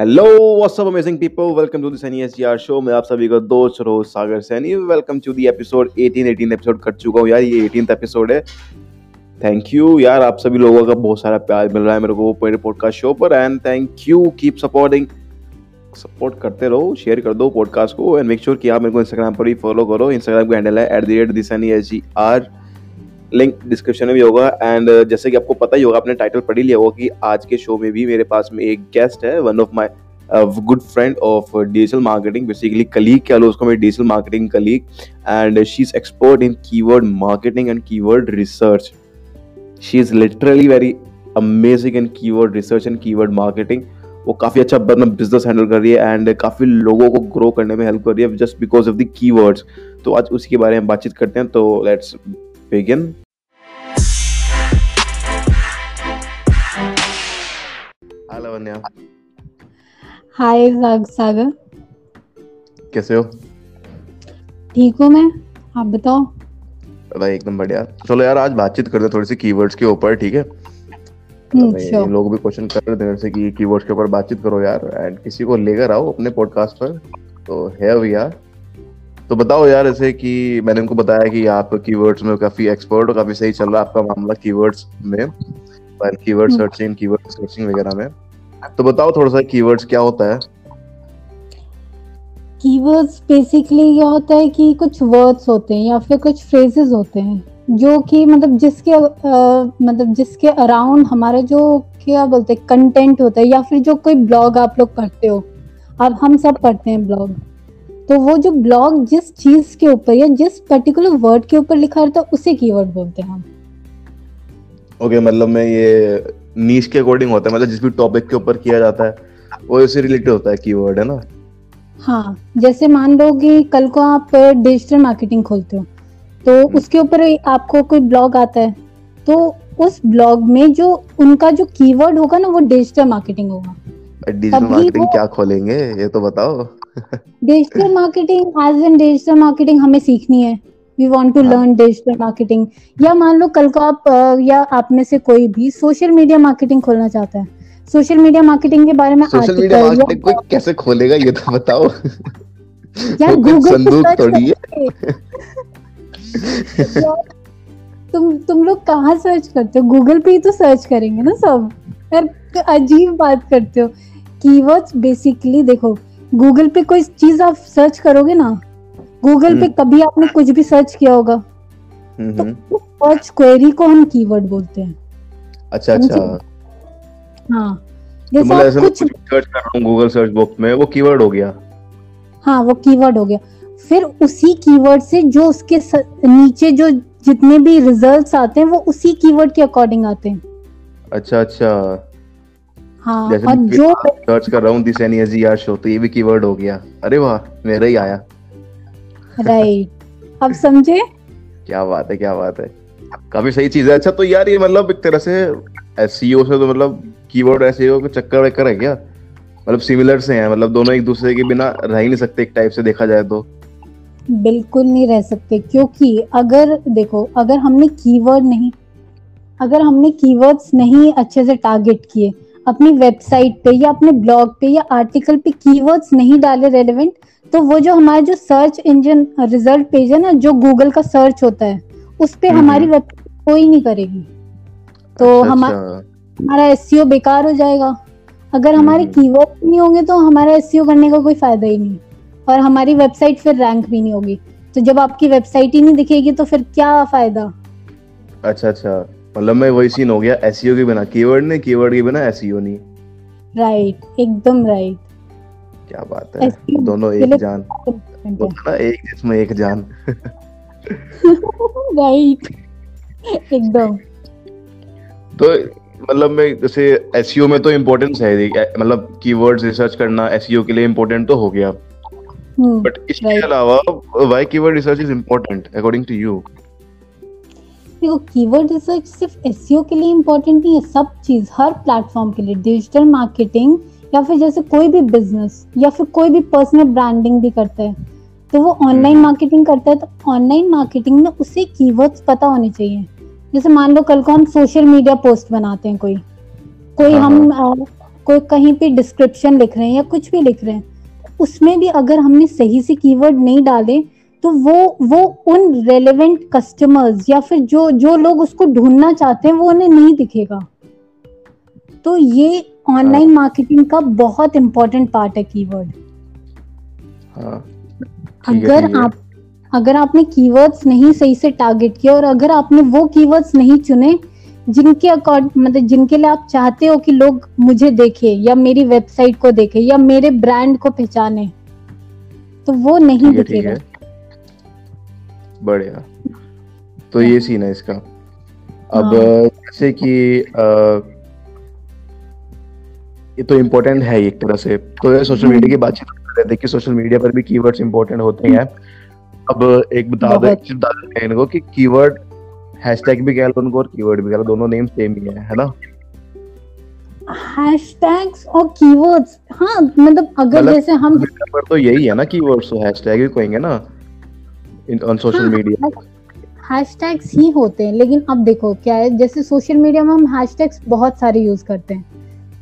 Hello what's up amazing people welcome to the Sunny SGR show मैं आप सभी का दोस्त रोज Sagar Saini. Welcome to the episode 18 18 episode कर चुका हूँ यार, ये 18th एपिसोड है। थैंक यू यार, आप सभी लोगों का बहुत सारा प्यार मिल रहा है मेरे को मेरे पॉडकास्ट शो पर। And thank you keep supporting support करते रहो शेयर कर दो पॉडकास्ट को। एंड मेक श्योर कि आप मेरे को इंस्टाग्राम पर भी फॉलो करो। इंस्टाग्राम का हैंडल है at the rate the Sunny S G R link description में भी होगा। एंड uh, जैसे कि आपको पता ही होगा आपने टाइटल पढ़ लिया होगा कि आज के शो में भी मेरे पास में एक गेस्ट है one of my good friend of digital marketing basically colleague कह लो उसको मेरी digital marketing colleague and she is expert in keyword marketing and keyword research she is literally very amazing in keyword research and keyword marketing वो काफ़ी अच्छा अपना business handle कर रही है एंड काफ़ी लोगों को ग्रो करने में हेल्प कर रही है just because of the keywords तो आज उसी के बारे में बातचीत करते हैं तो let's begin. Hi Lavanya hi Sagar कैसे हो? ठीक हूँ मैं। आप बताओ। अरे एकदम बढ़िया। चलो यार आज बातचीत करते हैं थोड़ी सी कीवर्ड्स के ऊपर ठीक है? हम्म, लोग भी क्वेश्चन कर रहे थे कि कीवर्ड्स के ऊपर बातचीत करो यार। एंड किसी को लेकर आओ अपने पॉडकास्ट पर तो है भैया तो बताओ यार ऐसे कि मैंने उनको बताया कि आप कीवर्ड्स में काफ़ी एक्सपर्ट हो काफ़ी सही चल रहा है आपका मामला कीवर्ड्स में कीवर्ड सर्चिंग कीवर्ड सर्चिंग वगैरह में। तो बताओ थोड़ा सा कीवर्ड्स क्या होता है? कीवर्ड्स बेसिकली क्या होता है कि कुछ वर्ड्स होते हैं या फिर कुछ फ्रेजेस होते हैं जो कि मतलब जिसके आ, मतलब जिसके अराउंड हमारे जो क्या बोलते हैं कंटेंट होता है या फिर जो कोई ब्लॉग आप लोग करते हो। अब हम सब करते हैं ब्लॉग तो वो जो ब्लॉग जिस चीज़ के ऊपर या जिस पर्टिकुलर वर्ड के ऊपर लिखा रहता है उसे कीवर्ड बोलते हैं हम। ओके okay, मतलब मैं ये नीश के अकॉर्डिंग होता है मतलब जिस भी टॉपिक के ऊपर किया जाता है वो इससे रिलेटेड होता है कीवर्ड है ना? हाँ जैसे मान लो कि कल को आप डिजिटल मार्केटिंग खोलते हो तो हम्म। उसके ऊपर आपको कोई ब्लॉग आता है तो उस ब्लॉग में जो उनका जो कीवर्ड होगा ना वो डिजिटल मार्केटिंग होगा। डिजिटल मार्केटिंग क्या खोलेंगे? ये तो बताओ। Digital marketing as an digital marketing हमें सीखनी है। We want to learn digital marketing या मान लो कल को आप या आप में से कोई भी सोशल मीडिया मार्केटिंग खोलना चाहता है। सोशल मीडिया मार्केटिंग के बारे में सोशल मीडिया मार्केटिंग कोई कैसे खोलेगा ये तो बताओ। यार गूगल संदूक थोड़ी है। तुम तुम लोग कहाँ सर्च करते हो? गूगल पे ही तो सर्च करेंगे ना सब। यार अजीब बात करते हो। कीवर्ड्स बेसिकली देखो गूगल पे कोई चीज़ आप सर्च करोगे ना गूगल पे हम्म। कभी आपने कुछ भी सर्च किया होगा तो सर्च क्वेरी को हम कीवर्ड बोलते हैं। अच्छा अच्छा। हाँ। तो जैसे तो कुछ सर्च कर रहा हूँ गूगल सर्च बॉक्स में वो कीवर्ड हो गया। हाँ वो कीवर्ड हो गया। फिर उसी कीवर्ड से जो उसके स... नीचे जो जितने भी रिजल्ट्स आते हैं वो उसी कीवर्ड के अकॉर्डिंग आते हैं। अच्छा अच्छा। हाँ जैसे और जो सर्च कर रहा हूँ दिस एनी एस शो तो ये भी कीवर्ड हो गया। अरे वाह मेरा ही आया। राइट अब समझे? क्या बात है क्या बात है। काफ़ी सही चीज़ है। अच्छा तो यार ये मतलब एक तरह से एसईओ से तो मतलब कीवर्ड एसईओ का चक्कर वेक्कर है क्या? मतलब सिमिलर से हैं मतलब दोनों एक दूसरे के बिना रह ही नहीं सकते एक टाइप से देखा जाए तो। बिल्कुल नहीं रह सकते क्योंकि अगर देखो अगर हमने कीवर्ड नहीं अगर हमने कीवर्ड्स नहीं अच्छे से टारगेट किए अपनी वेबसाइट पे या अपने ब्लॉग पे या आर्टिकल पे कीवर्ड्स नहीं डाले रेलेवेंट तो वो जो हमारा जो सर्च इंजन रिज़ल्ट पेज है ना जो गूगल का सर्च होता है उस पे हम्म, हमारी वेबसाइट हम्म। कोई नहीं करेगी। तो अच्छा, हमारा अच्छा। हमारा एस बेकार हो जाएगा। अगर हमारे कीवर्ड हम्म, नहीं होंगे तो हमारा एस करने का कोई फ़ायदा ही नहीं। और हमारी वेबसाइट फिर रैंक भी नहीं होगी। तो जब आपकी वेबसाइट ही नहीं दिखेगी तो फिर क्या फ़ायदा? अच्छा अच्छा। मतलब मैं वही सीन हो गया एसईओ e के बिना। कीवर्ड नहीं कीवर्ड के बिना एसईओ e नहीं। राइट एकदम राइट क्या बात है? दोनों एक जान। ना एक जिसमें एक जान। राइट एकदम। तो मतलब मैं जैसे एसईओ e में तो इम्पोर्टेंस है मतलब कीवर्ड्स रिसर्च करना एसईओ के लिए इम्पोर्टेंट तो हो गया। बट hmm, इसके अलावा why keyword research is important according to you देखो कीवर्ड रिसर्च सिर्फ़ एस के लिए इम्पोर्टेंट नहीं है सब चीज़ हर प्लेटफॉर्म के लिए डिजिटल मार्केटिंग या फिर जैसे कोई भी बिज़नेस या फिर कोई भी पर्सनल ब्रांडिंग भी करता है तो वो ऑनलाइन मार्केटिंग। करता है तो ऑनलाइन मार्केटिंग में उसे कीवर्ड्स पता होने चाहिए जैसे मान लो कल को हम सोशल मीडिया पोस्ट बनाते हैं कोई कोई हाँ, हम हाँ। कोई कहीं पे डिस्क्रिप्शन लिख रहे हैं या कुछ भी लिख रहे हैं उसमें भी अगर हमने सही से कीवर्ड नहीं डाले तो वो वो उन रेलेवेंट कस्टमर्स या फिर जो जो लोग उसको ढूंढना चाहते हैं वो उन्हें नहीं दिखेगा। तो ये ऑनलाइन मार्केटिंग का बहुत इंपॉर्टेंट पार्ट है कीवर्ड हाँ है, अगर है। आप अगर आपने कीवर्ड्स नहीं सही से टारगेट किया और अगर आपने वो कीवर्ड्स नहीं चुने जिनके अकॉर्ड मतलब जिनके लिए आप चाहते हो कि लोग मुझे देखें या मेरी वेबसाइट को देखें या मेरे ब्रांड को पहचाने तो वो नहीं है दिखेगा है। बढ़िया। तो ये सीन है इसका। अब हाँ। जैसे कि ये तो इम्पोर्टेंट है एक तरह से। तो ये सोशल। मीडिया की बातचीत कर रहे थे कि सोशल मीडिया पर भी कीवर्ड्स इम्पोर्टेंट होते हैं। अब एक बता दो बता देते हैं इनको कि कीवर्ड हैशटैग भी कह लो उनको और कीवर्ड भी कह लो दोनों नेम सेम ही है है ना? हैशटैग्स और कीवर्ड्स हाँ मतलब अगर मतलब जैसे हम पर तो यही है ना कीवर्ड्स तो हैशटैग भी कहेंगे ना। ऑन सोशल मीडिया हैशटैग्स ही होते हैं लेकिन अब देखो क्या है जैसे सोशल मीडिया में हम हैशटैग्स बहुत सारे यूज़ करते हैं।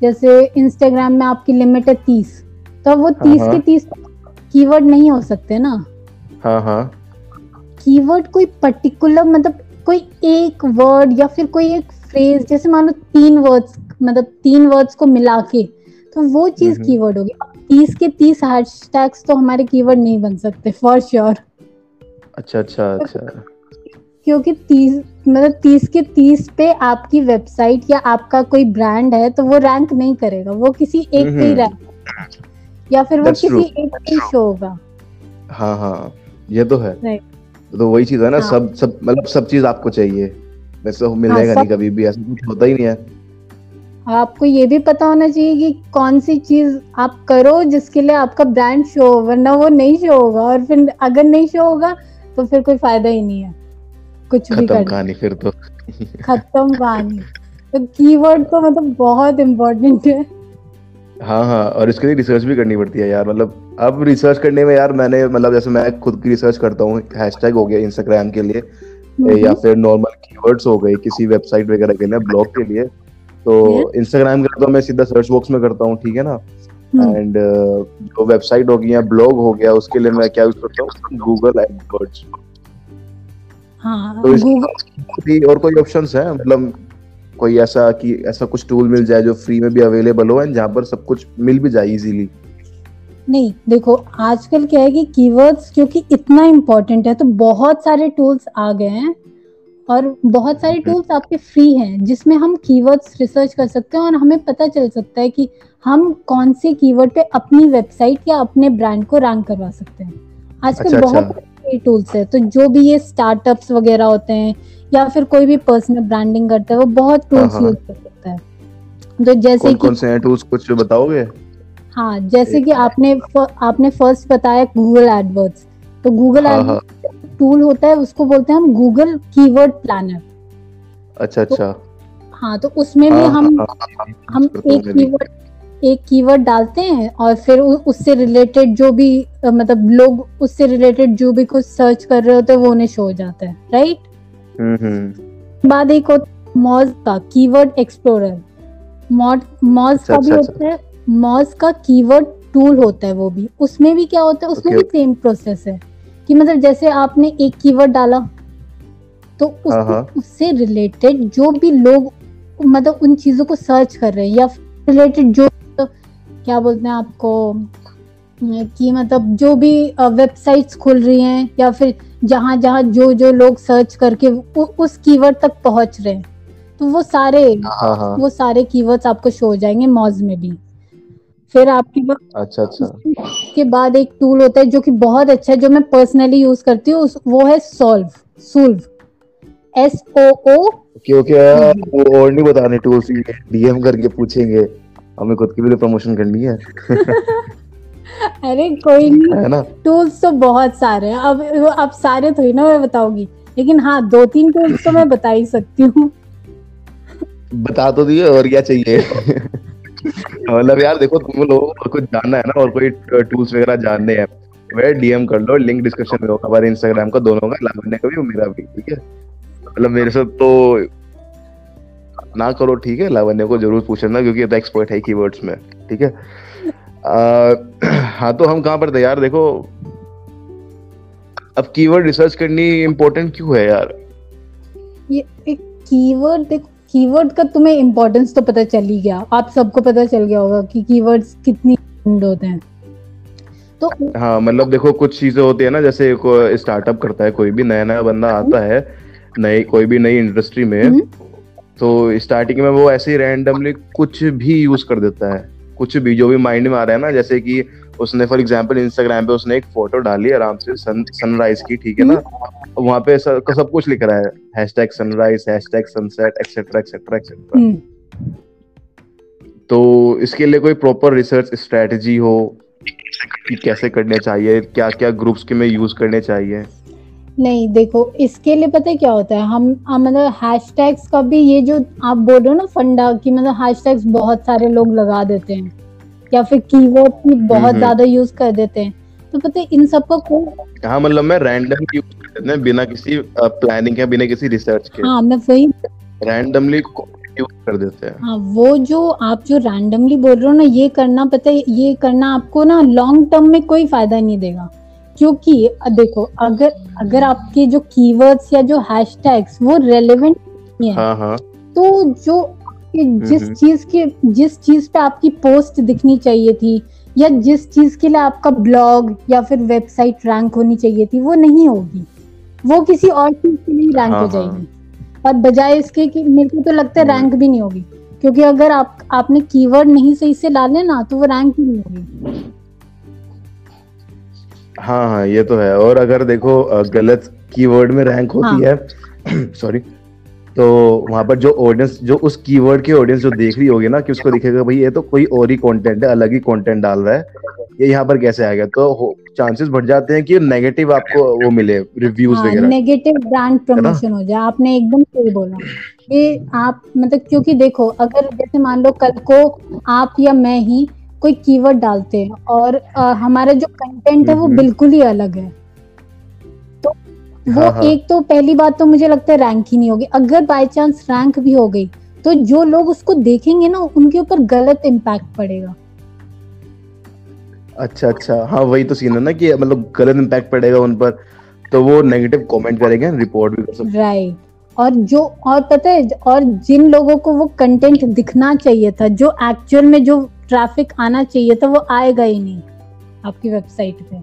जैसे इंस्टाग्राम में आपकी लिमिट है तीस तो वो तीस हाँ। के तीस कीवर्ड नहीं हो सकते ना। हाँ हाँ। कीवर्ड कोई पर्टिकुलर मतलब कोई एक वर्ड या फिर कोई एक फ्रेज जैसे मान लो तीन वर्ड्स मतलब तीन वर्ड्स को मिला के तो वो चीज़ हम्म। कीवर्ड होगी। तीस के तीस हैशटैग्स तो हमारे कीवर्ड नहीं बन सकते फॉर श्योर अच्छा अच्छा अच्छा। क्योंकि तीस मतलब तीस के तीस पे आपकी वेबसाइट या आपका कोई ब्रांड है तो वो रैंक नहीं करेगा। वो किसी एक पे ही हम्म। रैंक या फिर वो That's किसी true. एक पे ही शो होगा। हाँ हाँ। ये तो है। Right. तो वही चीज़ है ना हाँ। सब सब मतलब सब चीज़ आपको चाहिए। वैसे वो मिलेगा सब- नहीं कभी भी ऐसा कुछ होता ही नहीं है। आपको ये भी पता होना चाहिए कि कौन सी चीज़ आप करो जिसके लिए आपका ब्रांड शो हो वरना वो नहीं शो होगा और फिर अगर नहीं शो होगा तो फिर कोई फ़ायदा ही नहीं है। कुछ भी खत्म कर। कहानी फिर तो। खत्म कहानी। तो कीवर्ड तो मतलब बहुत इम्पोर्टेंट है। हाँ हाँ और इसके लिए रिसर्च भी करनी पड़ती है यार। मतलब अब रिसर्च करने में यार मैंने मतलब जैसे मैं खुद की रिसर्च करता हूँ हैशटैग हो गया इंस्टाग्राम के लिए या फिर नॉर्मल कीवर्ड्स हो गए किसी वेबसाइट वगैरह के लिए ब्लॉग के लिए। तो इंस्टाग्राम के तो मैं सीधा सर्च बॉक्स में करता हूँ ठीक है ना? हम्म, एंड जो वेबसाइट हो गई या ब्लॉग हो गया उसके लिए मैं क्या यूज़ करता हूँ? गूगल एडवर्ड्स हाँ तो गूगल और कोई ऑप्शंस है? मतलब कोई ऐसा कि ऐसा कुछ टूल मिल जाए जो फ्री में भी अवेलेबल हो एंड जहाँ पर सब कुछ मिल भी जाए इजीली नहीं देखो आजकल क्या है कि कीवर्ड्स क्योंकि इतना इम्पोर्टेंट है तो बहुत सारे टूल्स आ गए हैं। और बहुत सारे हम्म। टूल्स आपके फ्री हैं जिसमें हम कीवर्ड्स रिसर्च कर सकते हैं और हमें पता चल सकता है कि हम कौन से कीवर्ड पे अपनी वेबसाइट या अपने ब्रांड को रैंक करवा सकते हैं आजकल अच्छा, अच्छा। बहुत फ्री टूल्स है तो जो भी ये स्टार्टअप्स वगैरह होते हैं या फिर कोई भी पर्सनल ब्रांडिंग करता है वो बहुत टूल्स हाँ। यूज़ कर सकता है तो जैसे कौन कि कौन से हैं टूल्स कुछ बताओगे हाँ जैसे कि आपने आपने फ़र्स्ट बताया गूगल एडवर्ड्स तो गूगल हाँ, एडवर्ड्स टूल होता है उसको बोलते हैं हम गूगल कीवर्ड प्लानर अच्छा अच्छा। हाँ तो उसमें भी हाँ, हम हाँ, हाँ, हम एक मैं भी। कीवर्ड एक कीवर्ड डालते हैं और फिर उससे रिलेटेड जो भी मतलब लोग उससे रिलेटेड जो भी कुछ सर्च कर रहे होते हैं वो उन्हें शो हो जाता है राइट हम्म हम्म। बाद एक होता मॉज का कीवर्ड एक्सप्लोरर मॉज मॉज अच्छा, का भी अच्छा, होता है मॉज का कीवर्ड टूल होता है वो भी। उसमें भी क्या होता है उसमें Okay. भी सेम प्रोसेस है। कि मतलब जैसे आपने एक कीवर्ड डाला तो हाँ, उसको हाँ। उससे रिलेटेड जो भी लोग मतलब उन चीज़ों को सर्च कर रहे हैं या रिलेटेड जो क्या बोलते हैं आपको कि मतलब जो भी वेबसाइट्स खुल रही हैं या फिर जहाँ जहाँ जो जो लोग सर्च करके उ, उस कीवर्ड तक पहुँच रहे हैं तो वो सारे हाँ हाँ वो सारे कीवर्ड्स आपको शो हो जाएँगे मॉज में भी फिर आपके पास अच्छा अच्छा। के बाद एक टूल होता है जो कि बहुत अच्छा है जो मैं पर्सनली यूज़ करती हूँ वो है सॉल्व सुल्व एस ओ ओ ओके वो और नहीं बताने टूल्स डीएम करके पूछेंगे। हमें खुद की भी प्रमोशन करनी है। अरे कोई नहीं। है ना? टूल्स तो बहुत सारे हैं। अब अब सारे थोड़ी ना मैं बताऊँगी। लेकिन हाँ दो तीन टूल्स तो मैं बता ही सकती हूँ। बता तो दिए और क्या चाहिए? मतलब यार देखो तुम लोगों को कुछ जानना है ना और कोई टूल्स वगैरह जानने हैं, वह डीएम कर लो लिंक डिस्क्रिप्शन में होगा हमारे इंस्टाग्राम का, दोनों का लावण्य का भी मेरा भी, ठीक है? मतलब मेरे से तो ना करो, ठीक है? लावण्य को ज़रूर पूछना क्योंकि ये तो एक्सपर्ट है कीवर्ड्स में, ठीक है? हाँ तो हम कहाँ पर थे यार? देखो, अब कीवर्ड रिसर्च करनी इम्पोर्टेंट क्यों है यार? ये एक कीवर्ड देखो कीवर्ड का तुम्हें इम्पोर्टेंस तो पता चल ही गया। आप सबको पता चल गया होगा कि कीवर्ड्स कितनी होते हैं। तो हाँ मतलब देखो कुछ चीज़ें होती है ना जैसे स्टार्टअप करता है कोई भी नया नया बंदा आता है नई कोई भी नई इंडस्ट्री में हम्म। तो स्टार्टिंग में वो ऐसे ही रैंडमली कुछ भी यूज़ कर देता है। कुछ भी जो भी माइंड में आ रहा है ना जैसे कि उसने फॉर एग्ज़ाम्पल इंस्टाग्राम पे उसने एक फ़ोटो डाली आराम से सन सनराइज की ठीक है ना। वहाँ पे सब, सब कुछ लिख रहा है। Hashtag sunrise hashtag sunset etcetera etcetera etcetera तो इसके लिए कोई प्रॉपर रिसर्च स्ट्रेटजी हो कि कैसे करने चाहिए क्या क्या ग्रुप्स के में यूज़ करने चाहिए? नहीं देखो इसके लिए पता है क्या होता है? हम मतलब हैशटैग्स का भी ये जो आप बोल रहे हो ना फंडा कि मतलब हैशटैग्स बहुत सारे लोग लगा देते हैं। या फिर कीवर्ड भी बहुत। ज़्यादा यूज़ कर देते हैं तो पता है इन सब का कोई हाँ मतलब मैं रैंडम यूज़ कर देते हैं बिना किसी प्लानिंग के बिना किसी रिसर्च के हाँ मैं वही रैंडमली यूज़ कर देते हैं हाँ वो जो आप जो रैंडमली बोल रहे हो ना ये करना पता है ये करना आपको ना लॉन्ग टर्म में कोई फ़ायदा नहीं देगा क्योंकि देखो अगर अगर आपके जो कीवर्ड्स या जो हैशटैग्स वो रेलेवेंट नहीं है हाँ, हाँ. तो जो जिस चीज़ के जिस चीज़ पे आपकी पोस्ट दिखनी चाहिए थी या जिस चीज़ के लिए आपका ब्लॉग या फिर वेबसाइट रैंक होनी चाहिए थी वो नहीं होगी। वो किसी और चीज़ के लिए रैंक हाँ, हो हाँ। जाएगी। और बजाय इसके कि मेरे को तो लगता है रैंक भी नहीं होगी क्योंकि अगर आप आपने कीवर्ड नहीं सही से डाले ना तो वो रैंक ही नहीं होगी। हाँ हाँ ये तो है। और अगर देखो गलत कीवर्ड में रैंक होती हाँ. है सॉरी तो वहाँ पर जो ऑडियंस जो उस कीवर्ड की ऑडियंस जो देख रही होगी ना कि उसको दिखेगा भाई ये तो कोई और ही कंटेंट है अलग ही कंटेंट डाल रहा है। ये यहाँ पर कैसे आएगा? तो चांसेस बढ़ जाते हैं कि नेगेटिव आपको वो मिले रिव्यूज़ हाँ, वगैरह। नेगेटिव ब्रांड प्रमोशन हो जाए। आपने एकदम सही बोला ये आप मतलब क्योंकि देखो अगर जैसे मान लो कल को आप या मैं ही कोई कीवर्ड डालते हैं और आ, हमारा जो कंटेंट है वो। बिल्कुल ही अलग है। वो हाँ, हाँ. एक तो पहली बात तो मुझे लगता है रैंक ही नहीं होगी। अगर बाय चांस रैंक भी हो गई तो जो लोग उसको देखेंगे ना उनके ऊपर गलत इम्पैक्ट पड़ेगा। अच्छा अच्छा। हाँ वही तो सीन है ना कि मतलब गलत इम्पैक्ट पड़ेगा उन पर तो वो नेगेटिव कमेंट करेंगे रिपोर्ट भी कर सकते राइट और जो और पता है और जिन लोगों को वो कंटेंट दिखना चाहिए था जो एक्चुअल में जो ट्रैफ़िक आना चाहिए था वो आएगा ही नहीं आपकी वेबसाइट पे।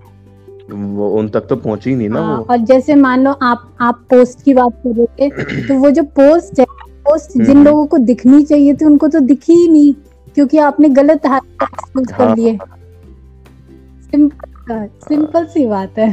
वो उन तक तो पहुँची ही नहीं ना हाँ, वो। और जैसे मान लो आप आप पोस्ट की बात कर रहे थे तो वो जो पोस्ट है पोस्ट जिन। लोगों को दिखनी चाहिए थी उनको तो दिखी ही नहीं क्योंकि आपने गलत हाथ कर। लिए सिंपल सिंपल सी बात है।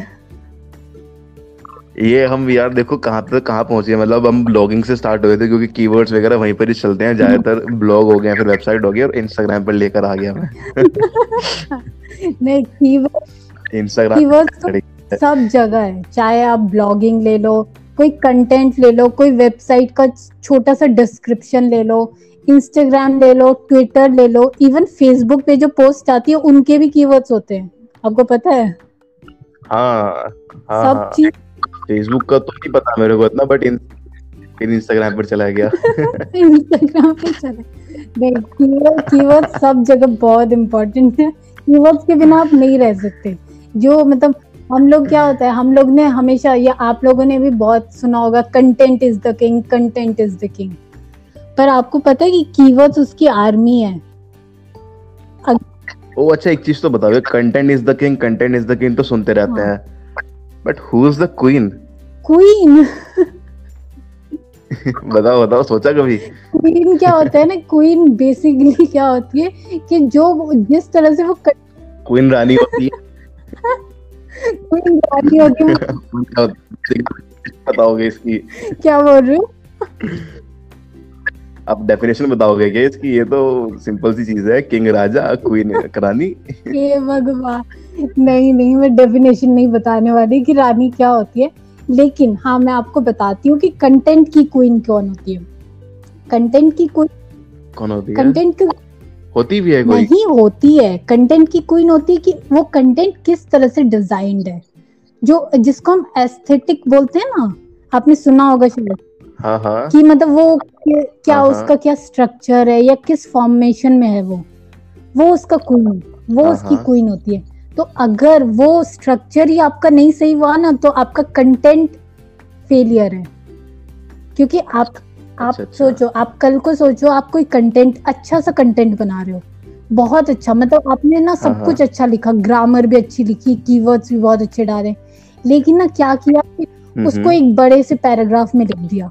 ये हम यार देखो कहाँ पे कहाँ पहुँचे मतलब हम ब्लॉगिंग से स्टार्ट हुए थे क्योंकि कीवर्ड्स वगैरह वहीं पर ही चलते हैं ज़्यादातर ब्लॉग हो गया फिर वेबसाइट हो गया और इंस्टाग्राम पर लेकर आ गया मैं। नहीं कीवर्ड इंस्टाग्राम सब जगह है। चाहे आप ब्लॉगिंग ले लो कोई कंटेंट ले लो कोई वेबसाइट का छोटा सा डिस्क्रिप्शन ले लो इंस्टाग्राम ले लो ट्विटर ले लो इवन फेसबुक पे जो पोस्ट आती है उनके भी कीवर्ड्स होते हैं। आपको पता है? हाँ, हाँ सब हाँ। चीज़ फेसबुक का तो नहीं पता मेरे को इतना बट इन फिर इंस्टाग्राम पर चला गया। इंस्टाग्राम पर चला। कीवर्ड कीवर्ड सब जगह बहुत इम्पोर्टेंट है। कीवर्ड्स के बिना आप नहीं रह सकते। जो मतलब हम लोग क्या होता है हम लोग ने हमेशा या आप लोगों ने भी बहुत सुना होगा content is the king content is the king पर आपको पता है कि कीवर्ड्स उसकी आर्मी है। ओ अच्छा एक चीज़ तो बताओ content is the king content is the king तो सुनते रहते हाँ. हैं। But who is the queen queen बताओ बताओ सोचा कभी? क्वीन क्या होता है ना क्वीन बेसिकली क्या होती है कि जो जिस तरह से वो क्वीन रानी होती है। क्वीन रानी होती है बताओगे इसकी? क्या बोल रहे हो? आप डेफिनेशन बताओगे क्या इसकी? ये तो सिंपल सी चीज़ है किंग राजा क्वीन रानी। ये भगवान। नहीं नहीं मैं डेफिनेशन नहीं बताने वाली कि रानी क्या होती है। लेकिन हाँ मैं आपको बताती हूँ कि कंटेंट की क्वीन कौन होती है। कंटेंट की क्वीन कौन होती है? कंटेंट की होती भी है कोई? नहीं होती है। कंटेंट की क्वीन होती है कि वो कंटेंट किस तरह से डिजाइंड है। जो जिसको हम एस्थेटिक बोलते हैं ना आपने सुना होगा शायद। हाँ हाँ। कि मतलब वो क्या हाँ, हाँ। उसका क्या स्ट्रक्चर है या किस फॉर्मेशन में है वो। वो उसका क्वीन वो हाँ, उसकी हाँ। क्वीन होती है। तो अगर वो स्ट्रक्चर ही आपका नहीं सही हुआ ना तो आपका कंटेंट फेलियर है। क्योंकि आप आप अच्छा, अच्छा। सोचो आप कल को सोचो आप कोई कंटेंट अच्छा सा कंटेंट बना रहे हो बहुत अच्छा मतलब आपने ना सब हाँ, कुछ अच्छा लिखा ग्रामर भी अच्छी लिखी कीवर्ड्स भी बहुत अच्छे डाले लेकिन ना क्या किया कि हम्म, उसको एक बड़े से पैराग्राफ में लिख दिया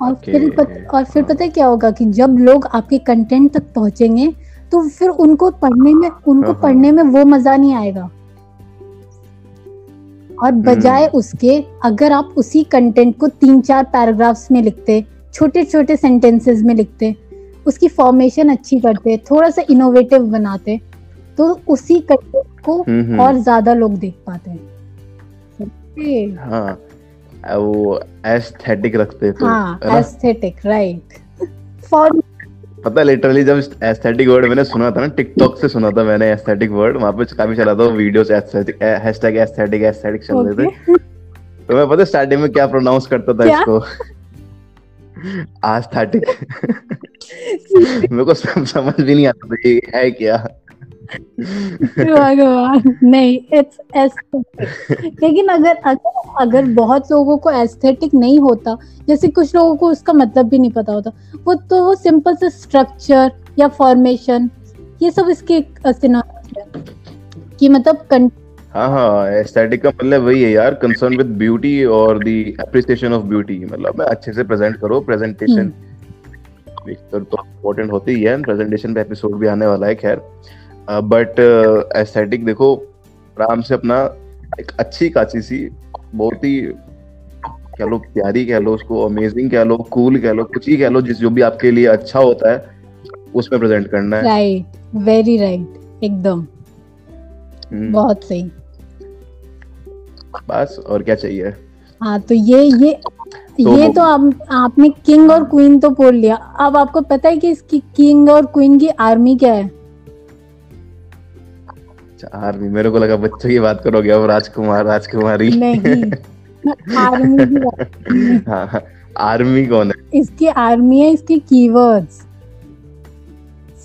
और Okay. फिर पत, और फिर पता है क्या होगा कि जब लोग आपके कंटेंट तक पहुँचेंगे तो फिर उनको पढ़ने में उनको हाँ, हाँ। पढ़ने में वो मज़ा नहीं आएगा और बजाय हम्म। उसके अगर आप उसी कंटेंट को तीन चार पैराग्राफ्स में लिखते छोटे छोटे सेंटेंसेस में लिखते उसकी फॉर्मेशन अच्छी करते थोड़ा सा इनोवेटिव बनाते तो उसी कंटेंट को। और ज़्यादा लोग देख पाते हैं हाँ वो एस्थेटिक रखते तो हाँ एस्थेटिक राइट फॉर पता है लिटरली जब एस्थेटिक वर्ड मैंने सुना था ना टिकटॉक से सुना था मैंने एस्थेटिक वर्ड वहाँ पे काफ़ी चला था videos aesthetic hashtag aesthetic aesthetic चल रहे थे। तो मैं पता स्टार्टिंग में क्या प्रोनाउंस करता था इसको? आस्थेटिक मेरे को समझ भी नहीं आता था ये है क्या। भगवान नहीं इट्स एस्थेटिक लेकिन अगर अगर अगर बहुत लोगों को एस्थेटिक नहीं होता जैसे कुछ लोगों को उसका मतलब भी नहीं पता होता वो तो वो सिंपल से स्ट्रक्चर या फॉर्मेशन ये सब इसके कि मतलब कं- हाँ हाँ एस्थेटिक का मतलब वही है यार कंसर्न विद ब्यूटी और द एप्रिसिएशन ऑफ़ ब्यूटी मतलब अच्छे से प्रेजेंट करो प्रेजेंटेशन तो इम्पोर्टेंट होती है प्रेजेंटेशन पे एपिसोड भी आने वाला है खैर। बट एस्थेटिक देखो आराम से अपना एक अच्छी काची सी बहुत ही कह लो प्यारी कह लो उसको अमेजिंग कह लो कूल कह लो कुछ ही कह लो जिस जो भी आपके लिए अच्छा होता है उसमें प्रेजेंट करना है। राइट वेरी राइट एकदम। हम्म, बहुत सही। बस और क्या चाहिए? हाँ तो ये ये तो ये तो आप, आपने किंग और क्वीन तो बोल लिया। अब आपको पता है कि इसकी किंग और क्वीन की आर्मी क्या है? आर्मी मेरे को लगा बच्चों की बात करोगे अब राजकुमार राजकुमारी। नहीं आर्मी है। आर्मी कौन है? इसकी आर्मी है इसके कीवर्ड्स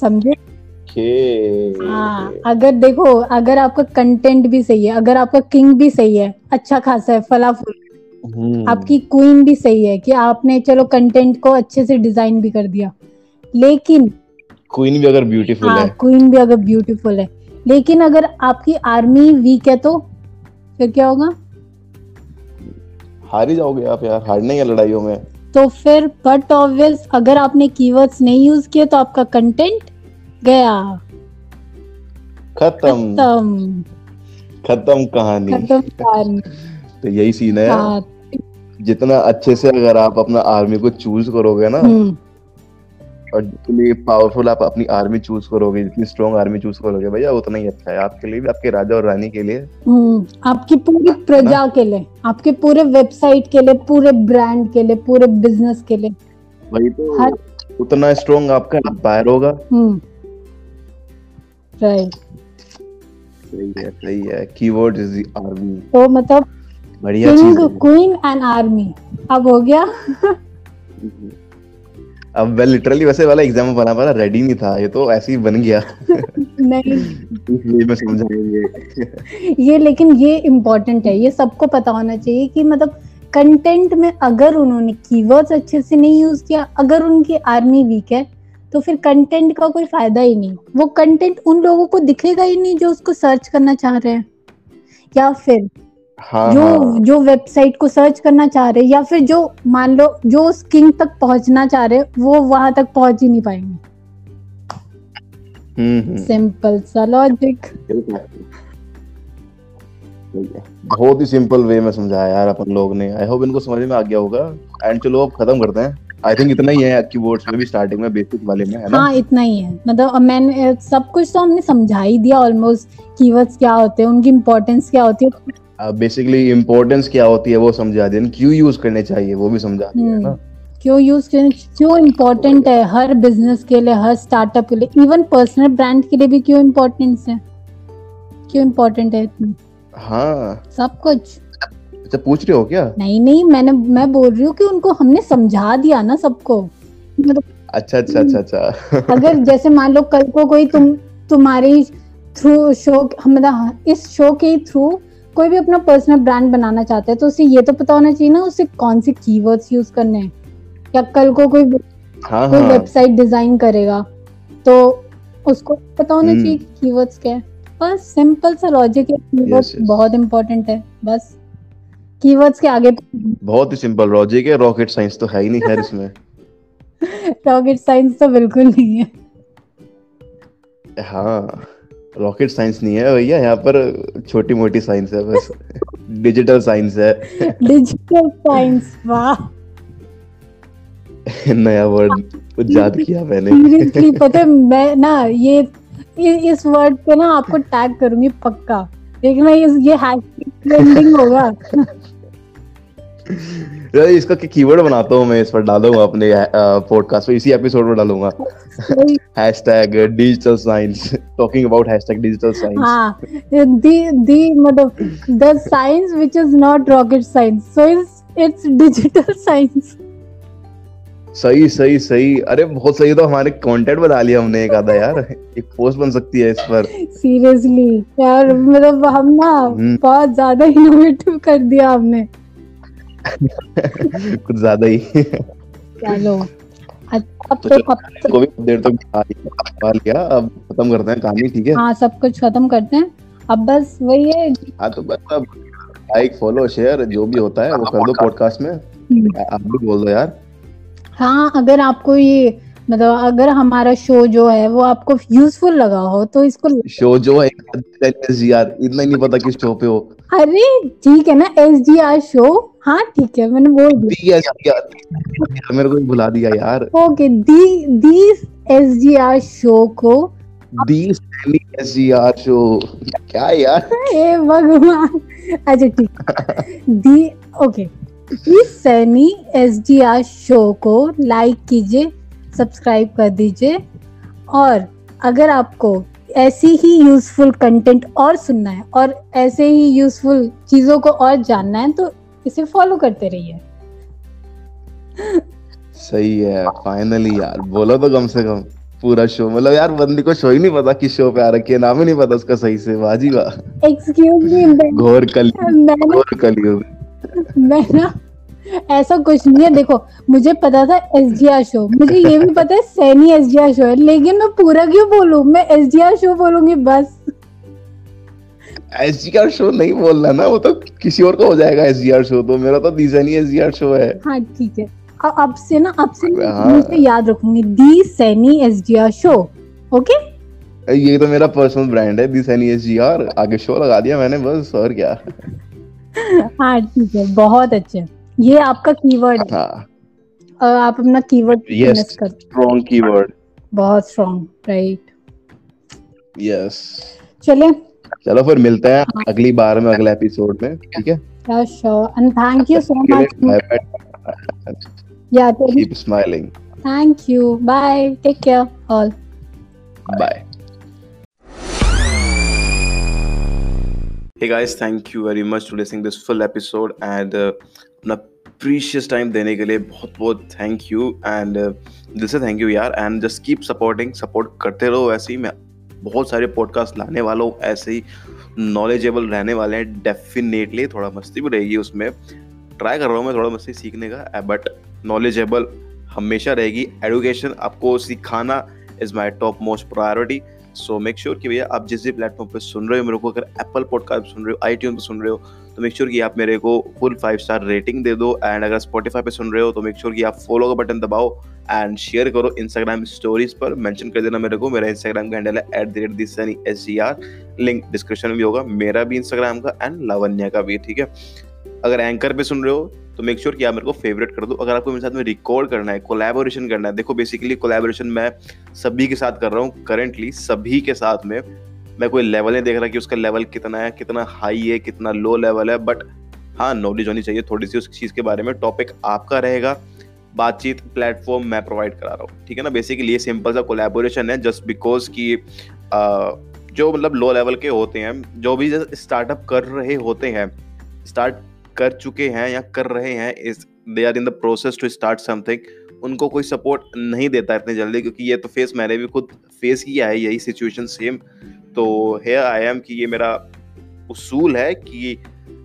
समझे? हाँ अगर देखो अगर आपका कंटेंट भी सही है अगर आपका किंग भी सही है अच्छा खासा है फलाफुल। हम्म, आपकी क्वीन भी सही है कि आपने चलो कंटेंट को अच्छे से डिज़ाइन भी कर दिया। लेकिन क्वीन भी अगर ब्यूटीफुल हाँ है। क्वीन भी अगर ब्यूटीफुल है लेकिन अगर आपकी आर्मी वीक है तो फिर क्या होगा? हार ही जाओगे आप यार हारने है लड़ाइयों में। तो फिर बट ऑब्वियस अगर आपने कीवर्ड्स नहीं यूज़ किए तो आपका कंटेंट गया। खत्म। खत्म। खत्म कहानी। खत्म कहानी। तो यही सीन है। हाँ, जितना अच्छे से अगर आप अपना आर्मी को चूज़ करोगे ना हम्म, और जितनी पावरफुल आप अपनी आर्मी चूज़ करोगे जितनी स्ट्रॉन्ग आर्मी चूज़ करोगे भैया उतना ही अच्छा है। आपके लिए भी आपके राजा और रानी के लिए। हम्म, आपकी पूरी प्रजा के लिए आपके पूरे वेबसाइट के लिए पूरे ब्रांड के लिए पूरे बिज़नेस के लिए। वही तो हर- उतना स्ट्रॉन्ग आपका एम्पायर होगा। हम्म राइट सही है सही है। कीवर्ड इज़ द आर्मी तो मतलब बढ़िया चीज़ क्वीन एंड आर्मी अब हो गया। अब मैं लिटरली वैसे वाला एग्ज़ाम बना पा रेडी नहीं था ये तो ऐसे ही बन गया। नहीं। इसलिए मैं समझाएँगे ये। लेकिन ये इम्पोर्टेंट है ये सबको पता होना चाहिए कि मतलब कंटेंट में अगर उन्होंने कीवर्ड्स अच्छे से नहीं यूज़ किया अगर उनकी आर्मी वीक है तो फिर कंटेंट का कोई फ़ायदा ही नहीं। वो कंटेंट उन लोगों को दिखेगा ही नहीं जो उसको सर्च करना चाह रहे हैं। या फिर हाँ जो हाँ। जो वेबसाइट को सर्च करना चाह रहे या फिर जो मान लो जो उस किंग तक पहुँचना चाह रहे वो वहाँ तक पहुँच ही नहीं पाएँगे। हम्म हम्म। सिंपल सा लॉजिक बहुत ही सिंपल वे में समझाया यार अपन लोग ने। आई होप इनको समझ में आ गया होगा। एंड चलो अब खत्म करते हैं। आई थिंक इतना ही है कीबोर्ड्स में भी स्टार्टिंग में बेसिक वाले में है ना? हाँ इतना ही है। मतलब मैंने सब कुछ तो हमने समझा ही दिया ऑलमोस्ट कीवर्ड्स क्या होते हैं उनकी इम्पोर्टेंस क्या होती है। बेसिकली इम्पोर्टेंस क्या होती है वो समझा दिया क्यों यूज़ करने चाहिए वो भी समझा दिया है ना। क्यों यूज़ करें क्यों इम्पोर्टेंट है हर बिज़नेस के लिए हर स्टार्टअप के लिए? इवन पर्सनल ब्रांड के लिए भी क्यों इम्पोर्टेंस है? क्यों इम्पोर्टेंट है इतना? हाँ। सब कुछ। अच्छा पूछ रहे हो क्या? नहीं नहीं मैंने मैं बोल रही हूँ कि उनको हमने समझा दिया ना सबको। मतलब अच्छा अच्छा अच्छा अच्छा। अगर जैसे मान लो कल को कोई तुम तुम्हारी थ्रू शो मतलब इस शो के थ्रू कोई भी अपना पर्सनल ब्रांड बनाना चाहता है तो उसे ये तो पता होना चाहिए ना उसे कौन से कीवर्ड्स यूज़ करने हैं। या कल को कोई हाँ कोई हाँ। वेबसाइट डिज़ाइन करेगा तो उसको पता होना हम्म। चाहिए कीवर्ड्स क्या है। बस सिंपल सा लॉजिक है कीवर्ड्स बहुत इंपॉर्टेंट है बस। कीवर्ड्स के आगे बहुत ही सिंपल लॉजिक है रॉकेट साइंस तो है ही नहीं खैर इसमें। रॉकेट साइंस तो बिल्कुल नहीं है। हाँ। रॉकेट साइंस नहीं है भैया यहाँ पर छोटी मोटी साइंस है बस डिजिटल साइंस है। डिजिटल साइंस वाह। नया वर्ड याद किया मैंने। पता है मैं ना ये इस वर्ड पे ना आपको टैग करूँगी पक्का। देखना ये ये हैशटैग ट्रेंडिंग होगा। यार, इसका कीवर्ड बनाता हूँ मैं इस पर डालूँगा अपने पॉडकास्ट पे इसी एपिसोड में डालूँगा। वही, hashtag digital science talking about hashtag digital science हाँ दी दी मतलब the science which is not rocket science so it's it's digital science सही सही सही। अरे बहुत सही तो हमारे कंटेंट बना लिया हमने एक आधा यार। एक पोस्ट बन सकती है इस पर। सीरियसली यार मतलब हम ना हम्म। बहुत ज़्यादा इनोवेटिव कर दिया हमने। कुछ ज़्यादा ही। चलो। अब तो तो अब तो को भी देर तक तो लिया, अब खत्म करते हैं कहानी ठीक है? हाँ सब कुछ खत्म करते हैं। अब बस वही है हाँ तो बस अब लाइक फॉलो शेयर जो भी होता है वो कर दो पॉडकास्ट में। आप भी बोल दो यार। हाँ अगर आपको ये मतलब अगर हमारा शो जो है वो आपको यूजफुल लगा हो तो इसको शो जो है यार इतना ही नहीं पता किस शो पे हो। अरे ठीक है ना एस डी आर शो हाँ ठीक है मैंने बोल दिया। मेरे को भुला दिया यार। ओके दी दी एस डी आर शो को। दी सैनी एसजीआर शो क्या यार? हे भगवान। अच्छा ठीक दी ओके इस Saini S D R show को लाइक कीजिए। सब्सक्राइब कर दीजिए। और अगर आपको ऐसी ही यूजफुल कंटेंट और सुनना है और ऐसे ही यूजफुल चीज़ों को और जानना है तो इसे फॉलो करते रहिए। सही है फाइनली यार बोलो तो कम से कम पूरा शो मतलब यार बंदी को शो ही नहीं पता किस शो पे आ रखी है नाम ही नहीं पता उसका सही से बाजी वाह। एक्सक्यूज मी घोर कल मैं ना घोर कलयुग। मैं ना ऐसा कुछ नहीं है। देखो मुझे पता था एस डी आर शो मुझे ये भी पता है Saini S D R show है। लेकिन मैं पूरा क्यों बोलूँ? मैं एस डी आर शो बोलूँगी बस। एस डी आर शो नहीं बोलना ना वो तो किसी और का हो जाएगा एसजीआर शो तो मेरा तो दीजानी एसजीआर शो है। हाँ ठीक है। अब से ना अब से हाँ। मुझे याद रखूँगी दी Saini S D R show okay? ये तो मेरा पर्सनल ब्रांड है दीजानी एसजीआर आगे शो लगा दिया मैंने बस और क्या। हाँ ठीक है बहुत अच्छे। ये आपका कीवर्ड है। हाँ। अ, आप अपना कीवर्ड कर स्ट्रॉन्ग कीवर्ड बहुत स्ट्रॉन्ग राइट यस चलिए चलो फिर मिलते हैं हाँ। अगली बार में अगले एपिसोड में ठीक है? Sure and thank you so much या keep smiling thank you bye take care all bye Hey guys, thank you very much to listening this full episode. And uh, अपना प्रीशियस टाइम देने के लिए बहुत बहुत थैंक यू एंड दिल से thank you यार and just keep supporting support करते रहो ऐसे ही। मैं बहुत सारे पॉडकास्ट लाने वाला हूँ, ऐसे ही नॉलेजेबल रहने वाले हैं डेफिनेटली थोड़ा मस्ती भी रहेगी उसमें। ट्राई कर रहा हूँ मैं थोड़ा मस्ती सीखने का बट नॉलेजेबल हमेशा रहेगी। एडुकेशन आपको सिखाना is my top most priority so make sure कि भैया आप जिस भी प्लेटफॉर्म पर सुन रहे हो, मेरे को अगर एप्पल पॉडकास्ट सुन रहे हो आई पे सुन रहे हो तो मेक श्योर कि आप मेरे को फुल फाइव स्टार रेटिंग दे दो। एंड अगर स्पॉटीफाई पे सुन रहे हो तो मेक श्योर कि आप फॉलो का बटन दबाओ एंड शेयर करो इंस्टाग्राम स्टोरीज पर। मेंशन कर देना मेरे को। मेरा इंस्टाग्राम का हैंडल है at the rate this Sunny S R link description में भी होगा। मेरा भी इंस्टाग्राम का एंड लावण्या का भी, ठीक है? अगर एंकर पे सुन रहे हो तो मेक श्योर sure कि आप मेरे को फेवरेट कर दो। अगर आपको मेरे साथ में रिकॉर्ड करना है कोलैबोरेशन करना है देखो बेसिकली कोलैबोरेशन मैं सभी के साथ कर रहा हूँ करेंटली सभी के साथ में मैं कोई लेवल नहीं देख रहा कि उसका लेवल कितना है कितना हाई है कितना लो लेवल है बट हाँ नॉलेज होनी चाहिए थोड़ी सी उस चीज़ के बारे में। टॉपिक आपका रहेगा बातचीत प्लेटफॉर्म मैं प्रोवाइड करा रहा हूँ ठीक है ना? बेसिकली ये सिंपल सा कोलैबोरेशन है जस्ट बिकॉज़ कि अ, जो मतलब लो लेवल के होते हैं जो भी स्टार्टअप कर रहे होते हैं स्टार्ट कर चुके हैं या कर रहे हैं, इस they are in the process to start something उनको कोई सपोर्ट नहीं देता इतनी जल्दी, क्योंकि ये तो फेस मैंने भी खुद फेस किया है, यही सिचुएशन सेम तो है आई एम कि ये मेरा उसूल है कि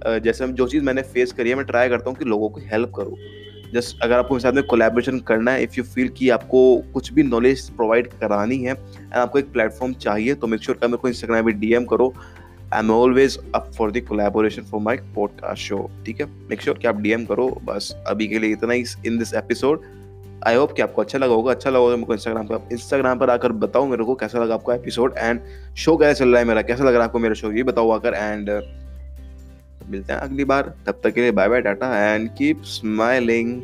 जैसे जो चीज़ मैंने फेस करी है, मैं ट्राई करता हूँ कि लोगों को हेल्प करूँ। जस्ट अगर आपको मेरे साथ में कोलेबोरेशन करना है इफ़ यू फील कि आपको कुछ भी नॉलेज प्रोवाइड करानी है एंड आपको एक प्लेटफॉर्म चाहिए तो मेक श्योर का मेरे को इंस्टाग्राम पे डीएम करो। I am always up for the collaboration for my podcast show ठीक है? मेक श्योर कि आप डीएम करो, बस अभी के लिए इतना ही in this episode I hope कि आपको अच्छा लगा होगा अच्छा लगा होगा मेरे को इंस्टाग्राम पर इंस्टाग्राम पर आकर बताओ मेरे को कैसा लगा आपका एपिसोड एंड शो कैसा चल रहा है मेरा, कैसा लग रहा है आपको मेरा शो ये बताओ आकर एंड मिलते हैं अगली बार. तब तक के लिए bye bye tata and keep smiling